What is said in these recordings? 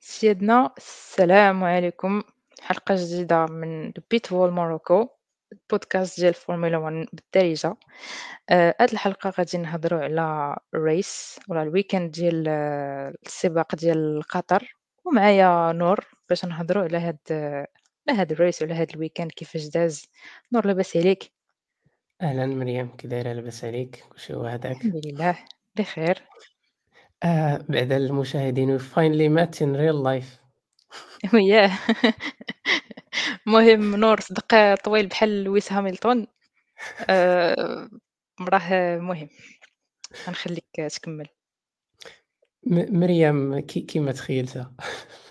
سيدنا السلام عليكم. حلقة جديدة من Pitwall Morocco podcast ديال فورمولا 1 بالدارجة. آه، هاد الحلقة غادي نهضروا على ال race ولا ال weekend ديال آه، السباق ديال قطر. ومعايا نور باش نهضروا على هاد على هاد ال race وعلى هاد ال weekend كيفاش داز. نور لاباس عليك؟ أهلا مريم كي دايرة لاباس عليك؟ كلشي هو هداك الحمد لله. بخير. آه بعد المشاهدين we finally met in real life. وياه المهم نور صدق طويل بحال لويس هامilton آآ راه مهم. غنخليك تكمّل. م مريم كي كيما تخيلتها.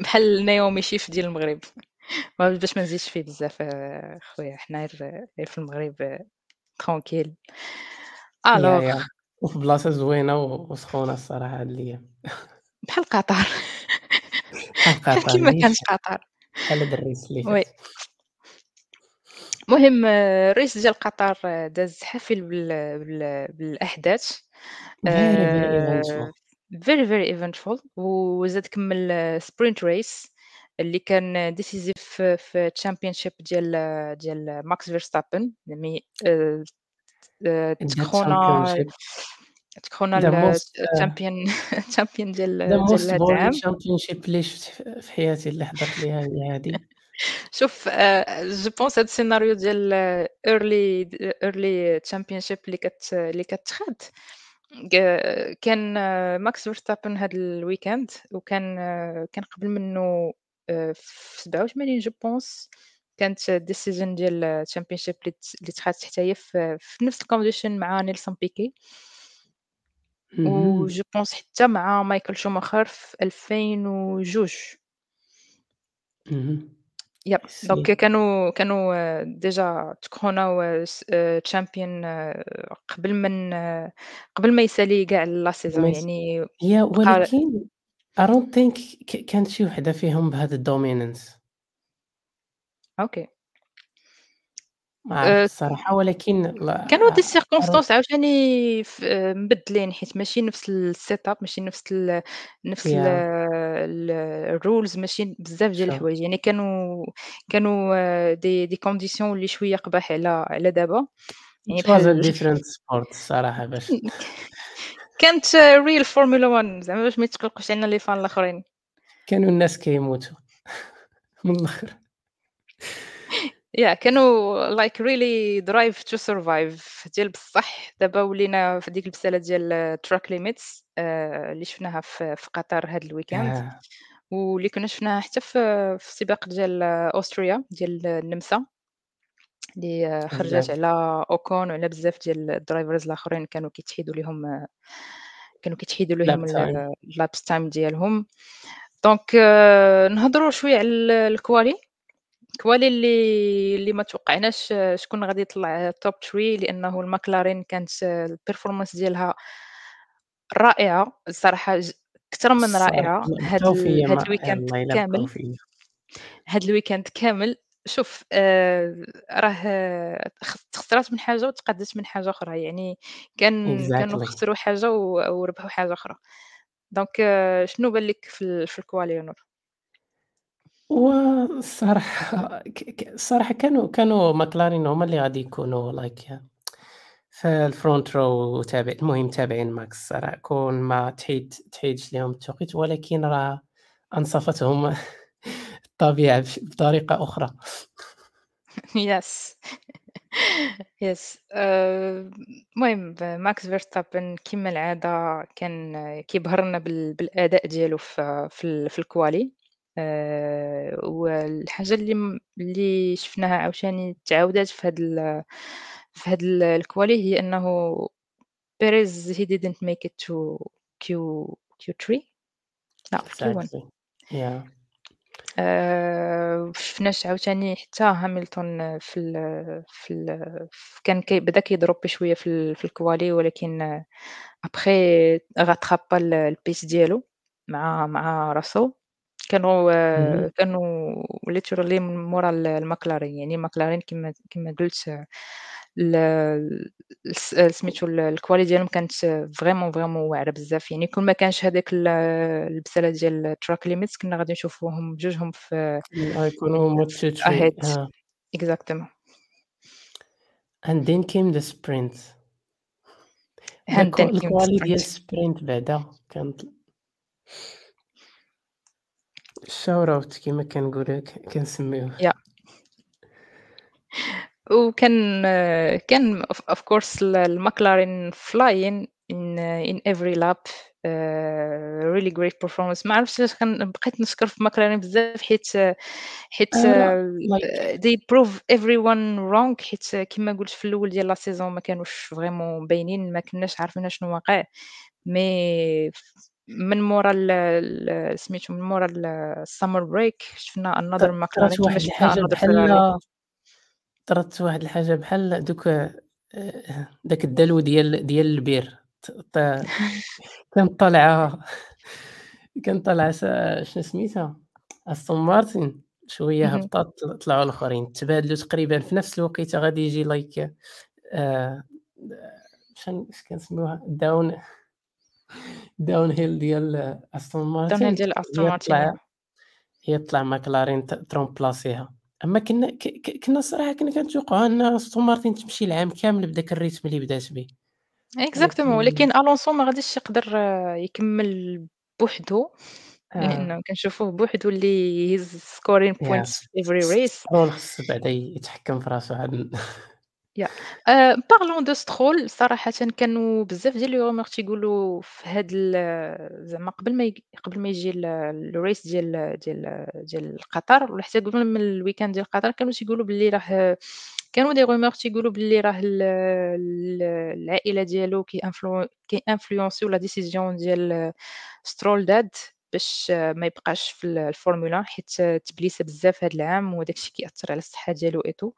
بحال نايومي شيف ديال المغرب. باش ما نزيدش فيه بزاف خويا. حنا غير في المغرب tranquille. يا وفي بلاصة زوينة وسخونة الصراحة هاد الأيام بحال قطر. بحال كيما كانت قطر. بحال هاد ال race اللي oui. المهم ال race ديال قطر داز حافل بال بال بالأحداث. Very very آآ eventful. very very eventful. وزاد كمّل sprint race. اللي كان decisive في championship ديال ديال ماكس فيرستابن آآ آآ the تكخونا championship. تكخونا the ال most uh, الchampion champion the ديال ديال boring العام. championship اللي شفت في حياتي اللي حضرت ليها هي هادي شوف جو بونس هاد السيناريو ديال early early championship اللي كت اللي كتخاد. كان ماكس فيرستابن هاد الويكاند وكان كان قبل آآ في 87 جو بونس كانت الديسيجن ديال championship اللي ت اللي تخادت حتى هي في نفس الcondition مع نيلسون بيكي. اهم وجو بونس حتى مع مايكل شوماخر في 2002 اهم يب I دونك كانوا كانوا ديجا تكوناو champion قبل من قبل ما يسالي كاع لا سيزون يعني هي ولكن I don't think ك كانت شي وحدة فيهم بهذا الdominance أوكي. ما عرفت آآ الصراحة ولكن كانوا دي لا I don't circonstances عاوتاني ف مبدلين حيت ماشي نفس الsetup ماشي نفس ال نفس ال yeah. ال الrules ماشي بزاف ديال الحوايج، يعني كانوا كانوا دي دي conditions اللي شوية قباح على على دابا، يعني it was a بحال different sport الصراحة باش كانت real Formula 1 زعما باش ما يتقلقوش علينا les fans الآخرين. كانوا الناس كيموتوا. من الآخر. yeah كانوا like really drive to survive. ديال بصح. دابا ولينا في ديك البسالة ديال track limits آآ اللي شفناها في في قطر هاد ال weekend، آه واللي كنا شفناها حتى في في السباق ديال أوستريا ديال النمسا، اللي خرجت بزاف. على أوكون وعلى بزاف ديال ال drivers الآخرين كانوا كيتحيدوا ليهم كانوا كيتحيدوا lap ليهم ال time. ال laps time ديالهم، donc نهضروا شوية على ال الquali quali اللي اللي ما توقعناش شكون غادي يطلع top 3 لأنه الماكلارين كانت ال performance ديالها رائعة. الصراحة ج أكتر من رائعة. هاد بقاو ال فيا هاد ما ال weekend يلاه إلا بقاو كامل. هاد ال weekend كامل. شوف آآ راه تخسرات من حاجة وتقادت من حاجة أخرى، يعني كان كانوا exactly. خسروا حاجة و وربحوا حاجة أخرى، donc شنو بان لك في ال في ال quali يا نور؟ والصراحة ك ك الصراحة كانوا كانوا ماكلارين هُما اللي غادي يكونوا like في الfront row وتابع المهم تابعين ماكس. الصراحة كون ما تحيد تحيدش ليهم التوقيت ولكن راه أنصفتهم. بطريقة أخرى. Yes. Yes. آآ المهم ماكس فيرستابن كيما العادة كان كيبهر لنا بال بالأداء ديالو في في ال في الquali آآ والحاجة اللي اللي شفناها عاوتاني تعاودات في هاد في هاد ال الquali هي أنه بيريز he didn't make it to Q Q3 لأ Q1 exactly. Yeah. آآ ما شفناش عاوتاني حتى هاميلتون في ال في ال ف كان كي بدأ كيضرب شوية في في الquali ولكن après rattrapa ال الpace ديالو مع مع راسل كانوا اهم. كانوا literally من مورا ال الماكلارين، يعني الماكلارين كيما كيما قلت ال الس سميتو ال ال quali ديالهم كانت fr: vraiment، vraiment واعرة بزاف، يعني كون ما كانش ال البسالة ديال track limits كنا غادي نشوفوهم بجوجهم في يكونوا في ال top three ahead آه. exactement. And then came the sprint. And then q came the الquality ديال sprint. بعدا كانت shout out كيما كنقولوا كنسميوه. yeah وكان كان of of course ال الماكلارين flying in in every lap آآ really great performance. ما عرفتش علاش بقيت نشكر في ماكلارين بزاف حيت حيت لأ like. they prove everyone wrong. حيت كيما قُلت في الأول ديال la saison ما كانوش vraiment باينين، ما كناش عارفين شنو واقع، مي من مورا سميتو من مورا ال الsummer break شفنا another ماكلارين طرات واحد another بحال. طرات واحد الحاجة بحال دوك داك الدلو ديال ديال البير ت ط كانت طالعة كانت طالعة س شنو سميتها أستون مارتن شوية اهم. هبطات طلعوا الآخرين، تبادلوا تقريبًا في نفس الوقيتة غادي يجي like آآ شن اش كنسميوها down downhill ديال downhill مارتن ديال أستون هي مارتن طلع yeah. هي طلع ماكلارين تremplaceيها، أمّا كنا كنا الصراحة كنا كنتوقعوا أن أستون مارتن تمشي العام كامل بداك ال rythme اللي بدات به، exactement ولكن ألونسو ما غاديش يقدر يكمّل بوحدو، آه. لأنه كنشوفوه بوحدو اللي he's scoring yeah points س في every س race. Stroll خص بعدا يتحكم في راسو عاد آآ parlons de Stroll صراحةً كانوا بزاف ديال les rumeurs تيقولوا في هاد زعما قبل ما يج قبل ما يجي ال ال race ديال ديال ديال قطر ولا حتى قبل من ال weekend ديال قطر كانوا تيقولوا باللي راه كانوا des rumeurs تيقولوا باللي راه ال ال العائلة ديالو كي influ كي influenceيو la décision ديال Stroll dad باش ما يبقاش في ال الفورمولا 1 حيت تblessa بزاف هاد العام وداك الشيء كيأثّر على الصحة ديالو et tout.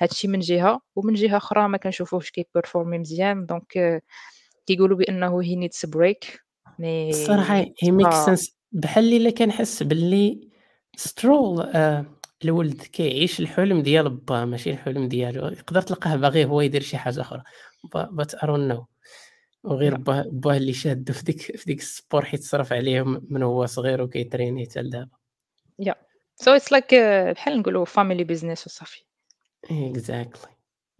هاد الشيء من جهة، ومن جهة أخرى ما كنشوفوهش كي performي مزيان donc كيقولوا needs a break الصراحة مي he makes بصا sense. بحال إلا كنحس باللي سترول آآ الولد كيعيش الحلم ديال باه ماشي الحلم ديالو، يقدر تلقاه باغي هو يدير شي حاجة أخرى ب but I don't know. وغير لأ باه باه اللي شادو في ديك في ديك الsport حيت صرف عليه من هو صغير وكيتريني حتى لدابا. yeah so it's like بحال نقولوا family business وصافي. exactly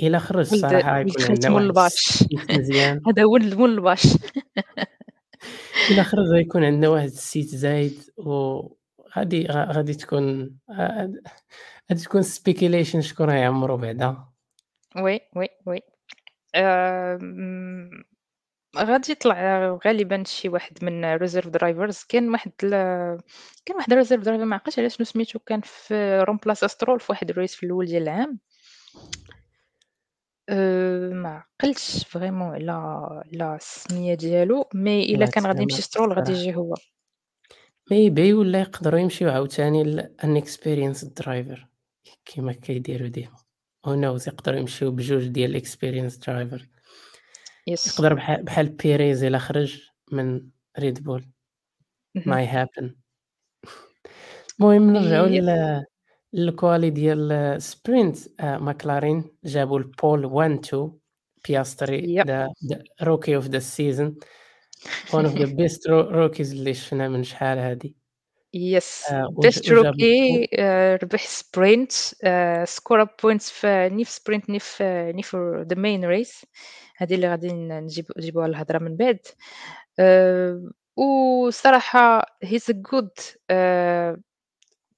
إلا خرج غيكون خالة عندنا مول الباش مزيان. هذا ولد مول الباش إلا خرج غيكون عندنا واحد السيت زايد وغادي غ غادي تكون غادي تكون speculation شكون غيعمرو بعدا. oui، oui، oui آمم غادي يطلع غالبًا شي واحد من reserve drivers كاين واحد ال كاين واحد reserve driver ما عقلتش على شنو سميتو كان في remplaça Stroll في واحد ال race في الأول ديال العام. آآ ما عقلتش vraiment على على السمية ديالو، mais إلا كان غادي يمشي Stroll غادي الصراحة. يجي هو. maybe ولا يقدروا يمشيو عاوتاني ل unexperienced driver كيما كيديروا ديما who knows يقدروا يمشيو بجوج ديال experienced driver yes. يقدر بحال بحال بيريز إلى خرج من ريد بول. may happen. المهم نرجعوا إلى ال quali ديال ال sprint آه، ماكلارين جابوا ال pole 1 2 بياستري the rookie of the season one of the best rookies اللي شفنا من شحال هادي. Yes. آه، best rookie آه، ربح sprint. score points في نيف sprint نيف نيف the main race هذه اللي غادي نجيب نجيبوها الهضرة من بعد. آآ والصراحة he's a good آآ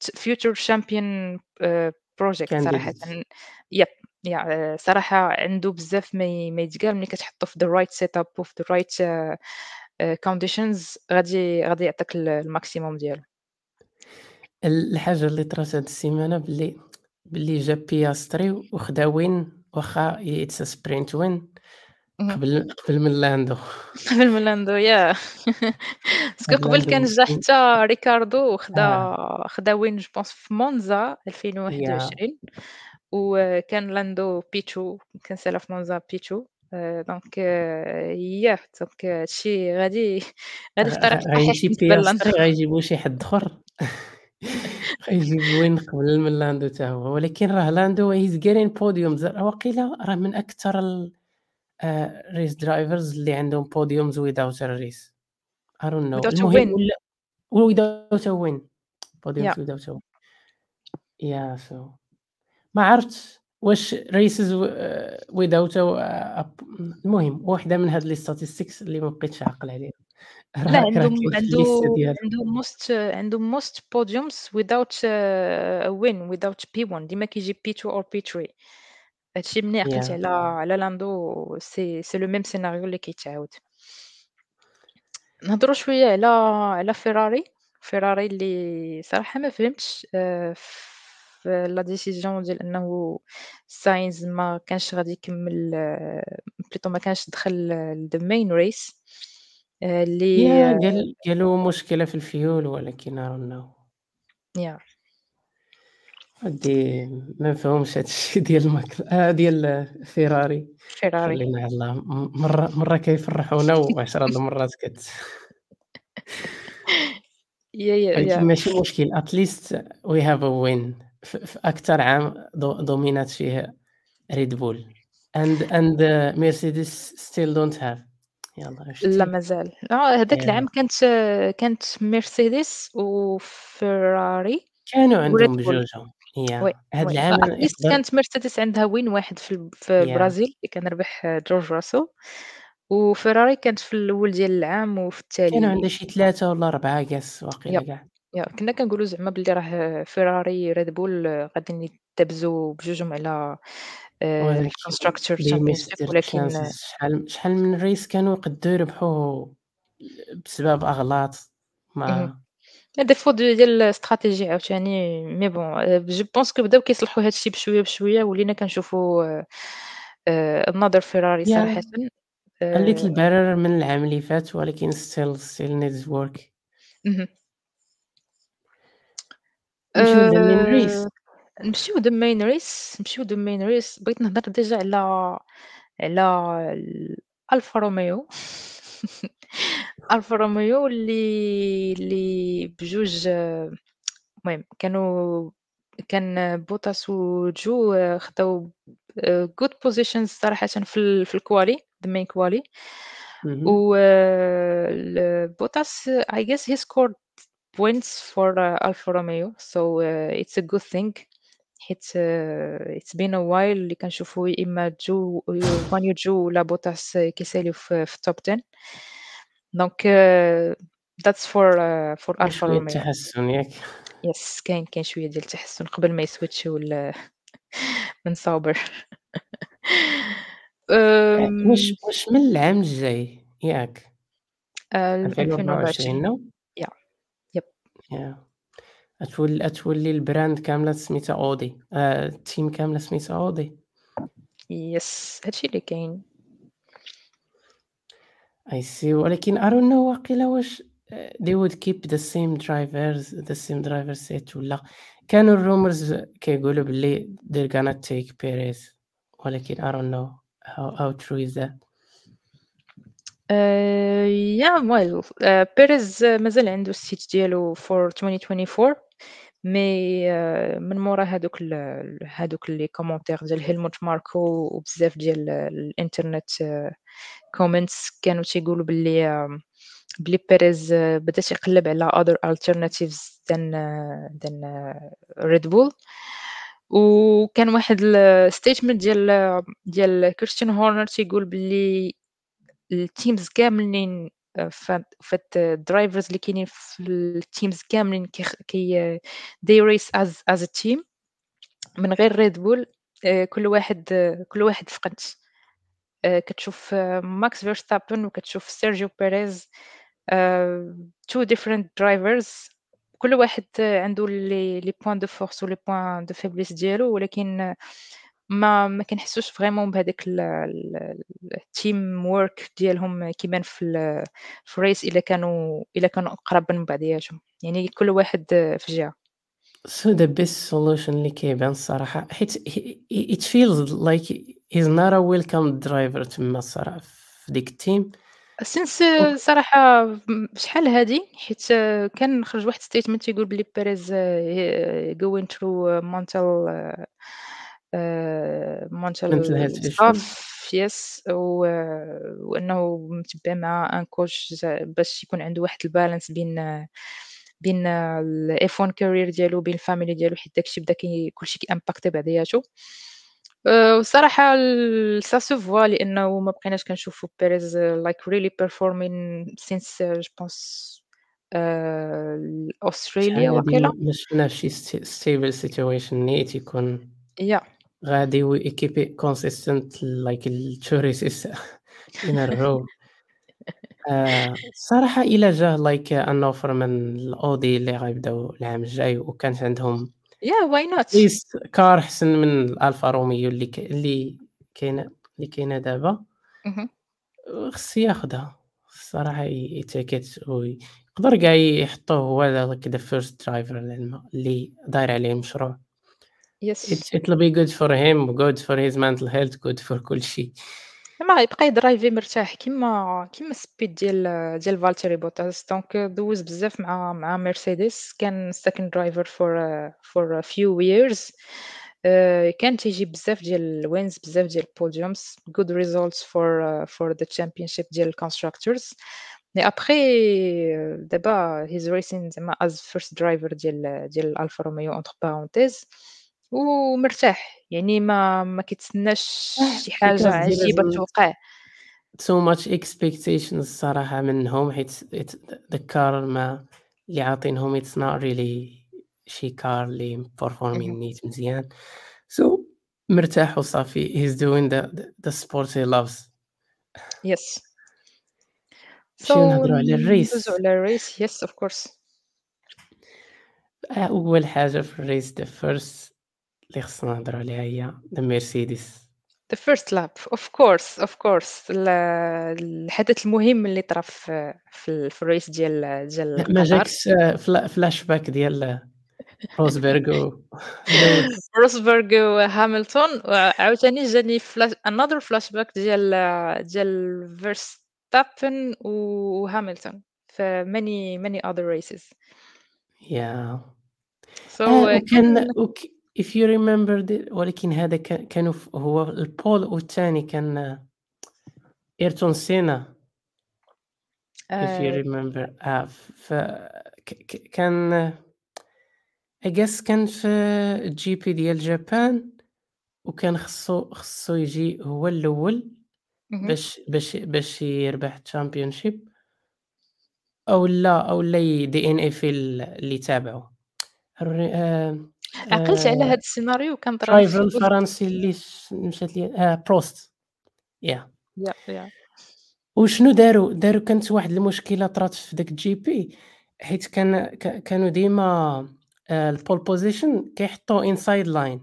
ت future champion آآ project صراحةً. candidate. يب يع صراحة عنده بزاف ما ما يتقال ملي كتحطّو في the right setup وفي the right آآ conditions غادي غادي يعطيك ال ال maximum ديالو. ال الحاجة اللي طرات هاد السيمانة باللي باللي جا بياستري وخدا win واخا sprint win اهم. قبل قبل من لاندو. قبل من لاندو ياه باسكو قبل كان جا حتى ريكاردو وخدا آه. خدا win je pense في مونزا yeah 2021 وكان لاندو بيتشو كنسالى في مونزا بيتشو. donc yeah donc هادشي غادي غادي في طريق. بياستري غيجيبو شي حد أخر. غيجيب win قبل من لاندو حتى هو، ولكن راه لاندو getting podiums راه واقيلا راه من أكثر ال آآ race drivers اللي عندهم podiums without a race I don't know without a المهم win ولا without a win podiums yeah without a win yeah so ما عرفتش واش races و آآ without a a المهم واحدة من هاد les statistiques اللي ما بقيتش عاقل عليها لا راه راه عنده كاين في عنده الليستة ديالها عنده most عنده most podiums without uh, a win without P1 ديما كيجي P2 or P3 هادشي عقلت yeah على على لاندو c'est c'est le même scénario اللي كيتعاود نهضروا شوية على على فيراري فيراري اللي صراحة ما فهمتش آآ في la décision ديال أنه ساينز ما كانش غادي يكمّل plutôt ما كانش دخل main race. آآ اللي yeah قال قالوا مشكلة في الفيول ولكن I don't ودي ما نفهمش هاد الشي ديال ماك آه ديال فيراري فيراري خلّينا على الله م مرة مرة كيفرحونا و10 د المرات كت. yeah yeah ولكن yeah. ماشي مشكل at least we have a win. ف في أكتر عام do dominate فيه Red Bull. And and Mercedes still don't have. يالّا لا شتي مازال. آه هذاك العام كانت كانت مرسيدس وفيراري كانوا عندهم Bull بجوجهم. oui، yeah هاد وي العام كانت مرسيدس عندها win واحد في في البرازيل اللي كان ربح جورج راسل، وفيراري كانت في الأول ديال العام وفي كانوا التالي عندها شي 3 والّا 4 guess واقيلا كاع. يب كنا كنقولوا زعما بلي راه فيراري Red Bull غاديين يدابزوا بجوجهم على ولكن championship missed their ولكن شحال شحال من ريس كانوا يقدّروا يربحوا بسبب أغلاط. ما ديفو د ديال الاستراتيجي عاوتاني مي بون جو بونس كو بداو كيصلحوا هاد الشي بشوية بشوية ولينا كنشوفوا آآ another فيراري yeah صراحةً. a little آآ better من العام اللي فات ولكن still still needs work اهم. نمشيو main آآ race. نمشيو the main race نمشيو the main race. بغيت نهضر déjà على على ال ألفا روميو. ألفا روميو اللي اللي بجوج المهم كانوا كان بوتاس وجو خداو آآ good positions صراحةً في ال في the main quali. اهم. و ال بوتاس I guess he scored points for Alfa Romeo. So uh, it's a good thing. حيت it's been a while اللي كنشوفوا يا إما جو يوفانيو جو ولا بوتاس كيساليو في في ال top 10 donc that's for for كاين Alfa شوية Romeo. تحسّن ياك؟ yes كاين كاين شوية ديال التحسُّن قبل ما ي switch يو ل من sauber آآ واش واش من العام الجاي ياك؟ آآ 2024 2024 no؟ yeah yep yeah غتولي غتولي ال brand كاملة سميتها Audi آآ ال team كاملة سميتها Audi. yes هادشي اللي كاين. I see ولكن I don't know واقيلا واش آآ they would keep the same drivers the same driver set والّا كانوا الrumours كيقولوا باللي they're gonna take Perez ولكن I don't know how how true is that؟ آآ yeah well آآ بيريز مازال عنده الseat ديالو for 2024 mais من مورا ال هادوك les commentaires ديال هيلموت ماركو وبزاف ديال الإنترنت comments كانوا تيقولوا باللي بلي بيريز بدا تيقلّب على other alternatives than than Red Bull. وكان واحد الstatement ديال ديال كريستيان هورنر تيقول باللي الteams كاملين فهاد فهاد الdrivers اللي كاينين في الteams كاملين كي race as as a team من غير Red Bull آآ كل واحد كل واحد فقد آآ كتشوف ماكس فيرستابن وكتشوف سيرجيو بيريز two different drivers. كل واحد عنده les points de force و les points de faiblesse ديالو ولكن ما ما كنحسوش vraiment بهاداك ال ال ال team work ديالهم كيبان في ال في ال race إلا كانوا إلا كانوا أقرب من بعضياتهم، يعني كل واحد في جهة. So the best solution اللي كيبان الصراحة حيت feels like he's not a welcome driver تما الصراحة في ديك ال team since donc صراحة م شحال هادي حيت كان خرج واحد statement تيقول بلي بيريز ه going through mental آآ mental mental health stuff issues yes و وأنه متبع مع un coach باش يكون عنده واحد ال balance بين بين ال F1 career ديالو وبين ال family ديالو حيت داك الشي بدا كلشي كي impact ي بعضياتو. والصراحة ال ça se voit لأنه ما بقيناش كنشوفوا بيريز like really performing since je pense آآ شحال أستراليا هادي ما شفناش شي stable situation نيت يكون Yeah. غادي و keep it consistent like ال 2 races in a row. آآ الصراحة إلا جاه like an offer من الأودي اللي غيبداو العام الجاي وكانت عندهم at least car أحسن من الألفا روميو اللي ك اللي كاينة اللي كاينة دابا،. خص ياخدها، الصراحة ي ي take it وي يقدر كاع يحطوه هو the first driver للم اللي داير عليه المشروع. Yes. It it'll be good for him, good for his mental health, good for كلشي. زعما يبقى يدرايفي مرتاح كيما كيما الspeed ديال ديال فالتيري بوتاس دونك دوّز بزاف مع مع مرسيدس كان second driver for for a few years آآ كان تيجيب بزاف ديال الwins بزاف ديال الpodiums good results for for the championship ديال الconstructors mais après دابا he's racing زعما as first driver ديال ديال الألفا روميو entre parenthèses ومرتاح، يعني ما ما كيتسناش شي عجيبة لازم توقع. too much expectations الصراحة منهم حيت car ما اللي عاطينهم it's not really شي car اللي performing اهم. نيت مزيان so مرتاح وصافي he's doing the the the sport he loves. Yes. so نمشيو نهضرو على ندوزو الrace. على الrace yes of course. أول حاجة في الrace the first اللي خصنا نهضرو عليها هي the Mercedes. The first lap of course of course ال الحدث المهم اللي طرا في في ال في الrace ديال ديال ما. جاكش فلا flashback ديال روزبيرغ و؟ روزبرغ وهاملتون وعاوتاني جاني flash another flashback ديال ديال فيرستابن وهاملتون في many many other races. yeah. so آه وكان كان if you remember the ولكن هذا ك كانوا ف هو البول والتاني كان أيرتون سينا. if you آآ remember آه ف ك كان I guess كان في الGP ديال جابان وكان خصو خصو يجي هو الأول اهم. باش باش باش يربح ال championship أولا أولا ي DNF ال اللي تابعو. آمم عقلت على آآ هاد السيناريو كان أوس الفرنسي اللي مشات لي آه بروست yeah. Yeah yeah. وشنو داروا، داروا كانت واحد المشكلة طرات في داك ال GP حيت كان كانوا ديما position كيحطوه inside line.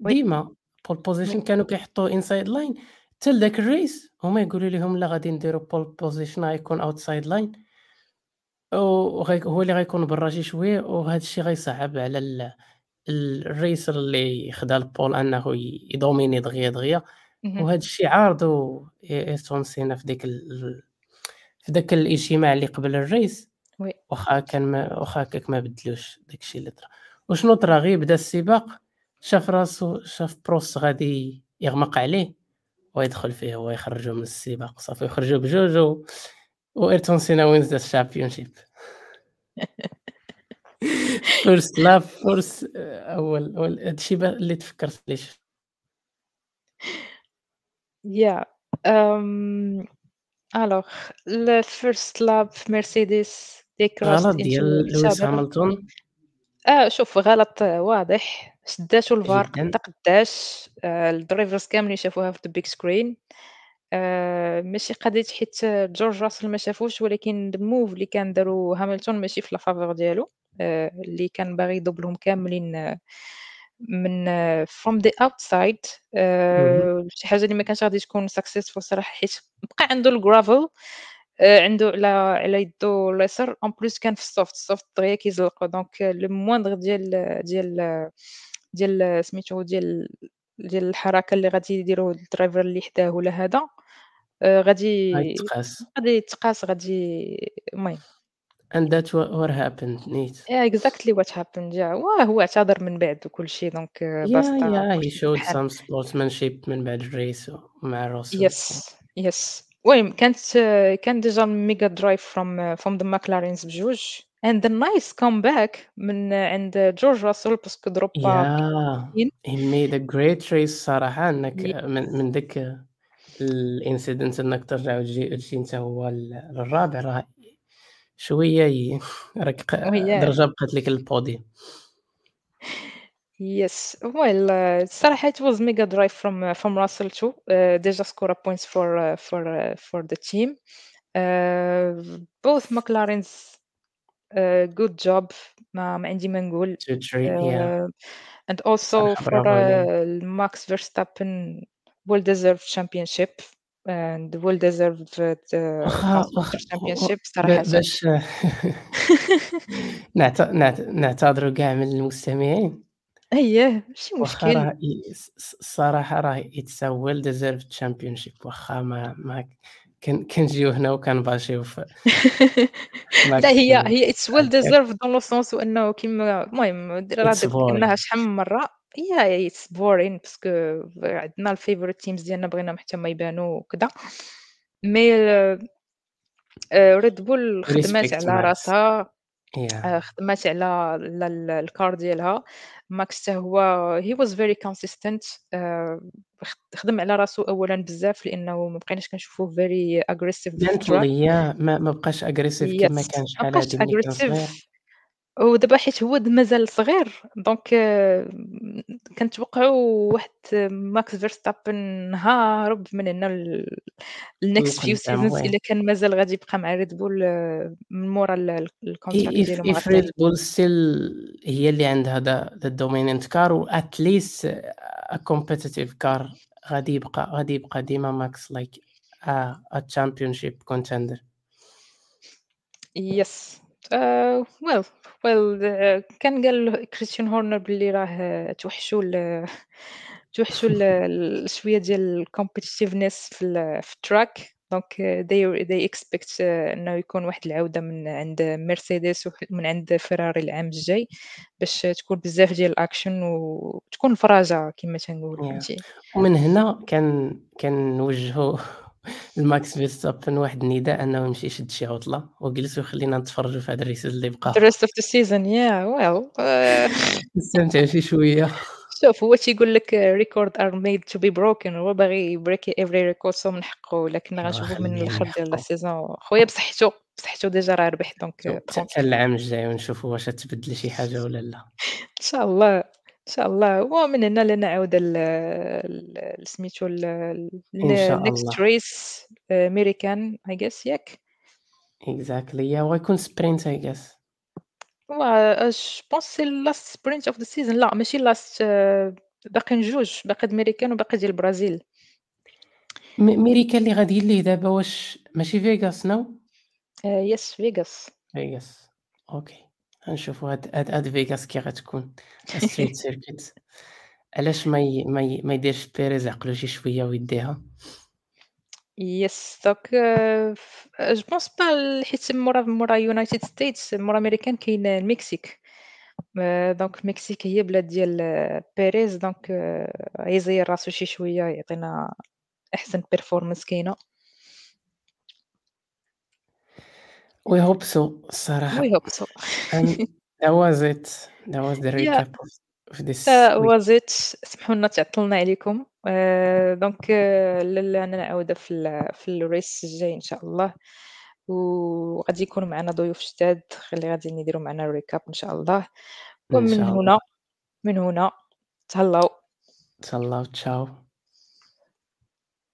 oui. ديما oui. position كانوا كيحطوه inside line حتى لذاك ال race هُما يقولوا ليهم لا غادي نديروا pole position غيكون outside line وغي هو اللي غيكون برا شي شوية وهذا الشيء غيصعّب على ال الracer اللي خدا أنه ي ي dominer دغيا دغيا. وهذا الشيء عارضو أي أيرتون سينا في ديك ال في داك الإجتماع اللي قبل ال race oui. واخا كان ما واخا هكاك ما بدلوش داك الشيء اللي طرا. وشنو طرا غير بدا السباق شاف راسو شاف بروست غادي يغمق عليه ويدخل فيه هو يخرجو من السباق صافي وخرجوا بجوج و وأيرتون سينا wins the championship. First lap first أول أول هاد الشيء ب اللي تفكرت ليه ش Yeah آمم alors ال first lap في مرسيدس غلط ديال لويس. هاملتون؟ آه شوف غلط واضح شداتو جدًا. قدّا قدّاش آآ الdrivers كاملين شافوها في screen آآ ماشي قضية حيت جورج راسل ما شافوش ولكن الmove اللي كان دارو هاملتون ماشي في faveur ديالو. آآ اللي كان باغي يدوبلهم كاملين من from the outside. اهم. آآ شي حاجة اللي ما كانش غادي تكون successful الصراحة حيت بقى عنده آآ عنده على على يدو اليسار. En plus كان في ال soft ال soft دغيا كيزلقو donc le moindre ديال ديال ديال سميتو ديال ديال الحركة اللي غادي يديرو ال driver اللي حداه ولا هذا. آآ غادي غيتقاس غادي يتقاس غادي المهم. And that's what what happened نيت. yeah exactly what happened. Yeah هو اعتذر من بعد وكل شي donc Yeah, باسطة yeah, كل he showed some sportsmanship من بعد ال race مع روسل so yes yes. المهم كانت كان déjà mega drive from from the McLarens بجوج. And the nice comeback من عند جورج راسل parce que ضربها yeah, he made a great race الصراحة إنك ي من من داك ال incident إنك ترجع وتجي تجي أنت هو ال الرابع راه شوية ي راك درجة بقات لك لل podium. Yes. Well, uh, الصراحة it was mega drive from uh, from Russell too. Uh, they just score points for uh, for uh, for the team. Uh, both McLarens uh, good job ما ما عندي ما نقول. 2-3 yeah Uh, and also for uh, Max Verstappen well deserved championship and well deserved واخا championship ب صراحةً. باش نعت نعت نعتذروا كاع من المستمعين، أييه ماشي مشكل. راه ي الص الص الصراحة راه a well deserved championship واخا ما ما كن كنجيو هنا وكنباشيو لا هي هي well هكاك deserved dans le sens وأنه كيما المهم راه قلناها شحال من مرة. هي it's boring parce que عندنا ال favorite teams ديالنا بغيناهم حتى هما يبانوا وكذا mais Red Bull خدمات على راسها yeah. خدمات على على ال الcar ديالها، ماكس حتى هو he was very consistent آآ خ خدم على راسو أولًا بزاف لأنه ما بقيناش كنشوفوه very aggressive في ال track mentally yeah ما ما بقاش aggressive كيما yes كان ما شحال بقاش ودابا حيت هو د مازال صغير donc كنتوقعوا واحد ماكس فيرستابن هارب من هنا القدام seasons oui إلا كان مازال غادي يبقى مع Red Bull من مورا ال ال I ال contract ديالو مع. Red Bull still هي اللي عندها the the dominant car و at least a competitive car غادي يبقى غادي يبقى ديما ماكس like a a championship contender. آآ well well آآ كان قال كريستيان هورنر بلي راه توحشوا ال توحشوا ال ال شوية ديال ال competitiveness في ال في ال track donc they they expect إنه يكون واحد العودة من عند مرسيدس وح من عند فيراري العام الجاي باش تكون بزاف ديال ال action وتكون الفرجة كما تنقولوا Yeah. فهمتي؟ ومن هنا كان كنوجهوا لماكس فيرستابن واحد النداء أنه يمشي يشد شي عطلة ويجلس ويخلينا نتفرجوا في هاد ال races اللي The بقاو. rest of the season yeah well آآ نستمتعوا شي شوية. شوف هو تيقول لك record are made to be broken هو باغي ي break every record so من حقه ولكن أيوا غنشوفوا من الآخر ديال. ال season خويا بصحتو بصحتو déjà راه ربح donc حتى tranquille العام الجاي ونشوفوا واش غتبدل شي حاجة والّا لا. إن شاء الله، إن شاء الله ومن هنا لنا عودة ل ل سميتو ل إن ل شاء next الله. race American I guess ياك؟ Exactly yeah وغيكون sprint I guess. هو je pense c'est last sprint of the season لأ ماشي last باقيين جوج باقي د American وباقي ديال البرازيل. م ميريكا اللي غاديين ليه دابا واش ماشي فيغاس؟ آآ yes Vegas. فيغاس okay غنشوفوا هاد هاد هاد فيغاس كي غتكون street circuit علاش ما ي ما ي ما يديرش بيريز عقلو شي شوية ويديها؟ Yes دونك fr pense pas ل حيت مورا مورا United States مورا American كاين المكسيك donc المكسيك هي بلاد ديال بيريز donc غيزيّر راسو شي شوية يعطينا أحسن performance كاينة. We hope so We الصراحة. hope so. and that was it that was the Yeah. recap of of this that week. was it سمحوا لنا تعطلنا عليكم دونك لنا عودة في ال في الrace الجاي إن شاء الله، وغادي يكونوا معنا ضيوف جداد اللي غاديين يديروا معنا الrecap إن شاء الله، إن ومن شاء هنا الله. من هنا تهلاو. تهلاو تشاو.